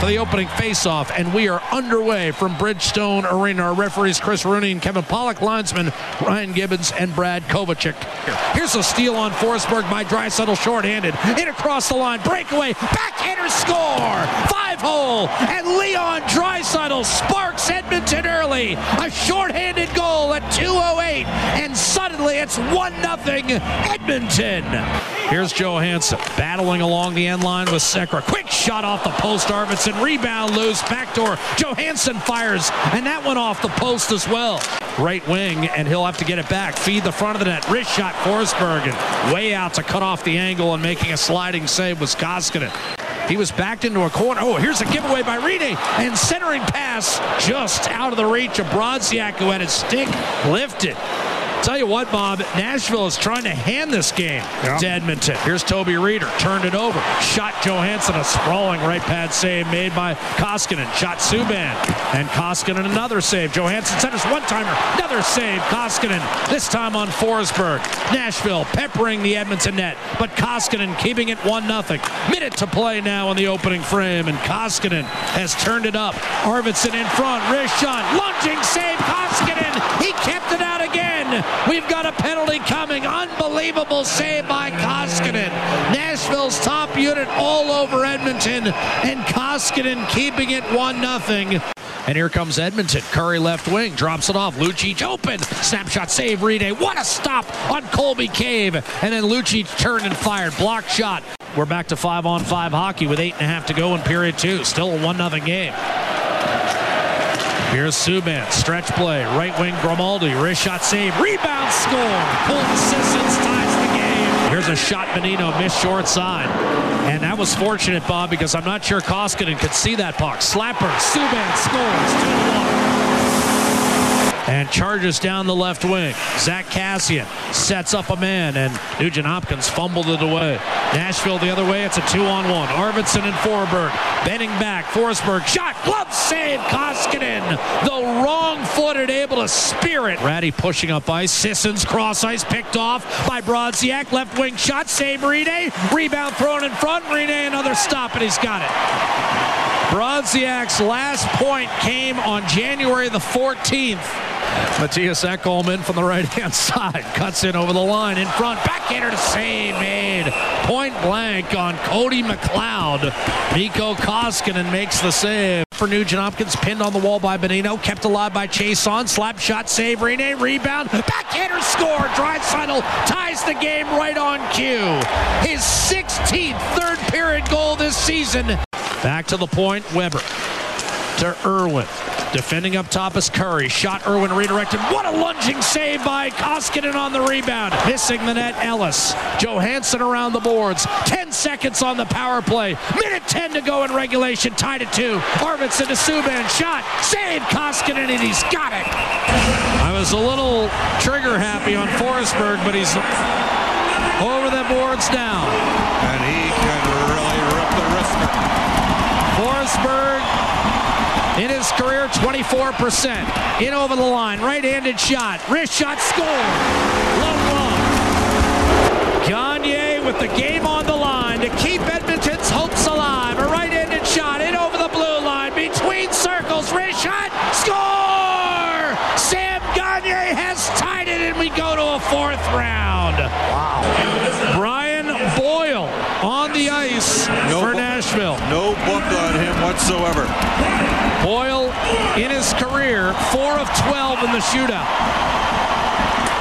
For the opening faceoff, and we are underway from Bridgestone Arena. Our referees Chris Rooney and Kevin Pollock, linesman Ryan Gibbons and Brad Kovachik. Here's a steal on Forsberg by Draisaitl, shorthanded, in across the line, breakaway, backhander score, five hole, and Leon Draisaitl sparks Edmonton early. A shorthanded goal at 2:08, and suddenly it's one nothing Edmonton. Here's Johansen battling along the end line with Sekera. Quick shot off the post, Arvidsson. Rebound loose. Backdoor. Johansen fires, and that went off the post as well. Right wing, and he'll have to get it back. Feed the front of the net. Wrist shot, and way out to cut off the angle and making a sliding save was Koskinen. He was backed into a corner. Oh, here's a giveaway by Rinne. And centering pass just out of the reach of Brodziak, who had his stick lifted. Tell you what, Bob, Nashville is trying to hand this game to Edmonton. Here's Toby Rieder, turned it over, shot Johansen, a sprawling right pad save made by Koskinen, shot Subban, and Koskinen another save. Johansen centers one timer, another save. Koskinen this time on Forsberg. Nashville peppering the Edmonton net, but Koskinen keeping it one nothing. Minute to play now in the opening frame, and Koskinen has turned it up. Arvidsson in front, wrist shot, lunging save. Koskinen, he kept it out again. We've got a penalty coming. Unbelievable save by Koskinen. Nashville's top unit all over Edmonton, and Koskinen keeping it 1 0. And here comes Edmonton. Currie left wing, drops it off. Lucic open. Snapshot save, Rinne. What a stop on Colby Cave. And then Lucic turned and fired. Blocked shot. We're back to five on five hockey with eight and a half to go in period two. Still a 1 0 game. Here's Subban, stretch play, right wing Grimaldi, wrist shot save, rebound score. Colton Sissons ties the game. Here's a shot Benning, missed short side. And that was fortunate, Bob, because I'm not sure Koskinen could see that puck. Slapper, Subban scores, 2 1 and charges down the left wing. Zack Kassian sets up a man, and Nugent Hopkins fumbled it away. Nashville the other way. It's a two-on-one. Arvidsson and Forsberg bending back. Forsberg shot, glove save. Koskinen, the wrong-footed, able to spear it. Rattie pushing up ice. Sissons cross ice, picked off by Brodziak. Left wing shot, save Rinne. Rebound thrown in front. Rinne another stop, and he's got it. Brodziak's last point came on January the 14th. Mattias Ekholm in from the right-hand side. Cuts in over the line in front. Backhander to save made. Point blank on Cody McLeod. Mikko Koskinen makes the save. For Nugent Hopkins pinned on the wall by Benning. Kept alive by Chiasson. Slap shot save. Rinne rebound. Backhander score. Draisaitl ties the game right on cue. His 16th third period goal this season. Back to the point, Weber to Irwin. Defending up top is Currie. Shot Irwin redirected. What a lunging save by Koskinen on the rebound. Missing the net, Ellis. Johansen around the boards. 10 seconds on the power play. Minute 10 to go in regulation. Tied at two. Arvidsson to Subban. Shot. Save Koskinen, and he's got it. I was a little trigger happy on Forsberg, but he's over the boards now. Forsberg in his career 24%. In over the line, right-handed shot, wrist shot, score. Low blow. Gagne with the game on the line to keep Edmonton's whatsoever. Boyle in his career, 4 of 12 in the shootout.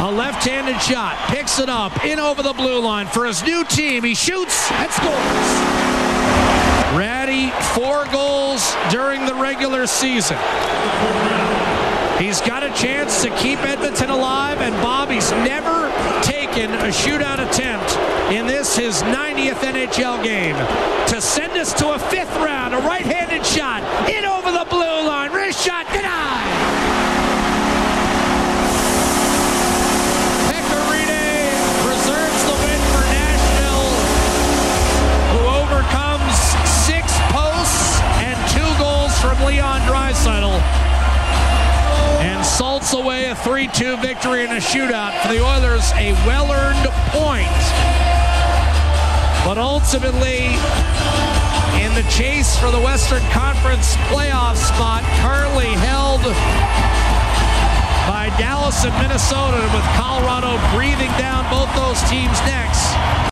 A left-handed shot, picks it up, in over the blue line for his new team. He shoots and scores. Rattie, four goals during the regular season. He's got a chance to keep Edmonton alive, and Bobby's never taken a shootout attempt in this, his 90th NHL game. To send us to a fifth round, a right-handed shot, in over the blue line, wrist shot, out! Away a 3-2 victory in a shootout for the Oilers, a well-earned point. But ultimately, in the chase for the Western Conference playoff spot, currently held by Dallas and Minnesota, with Colorado breathing down both those teams' necks.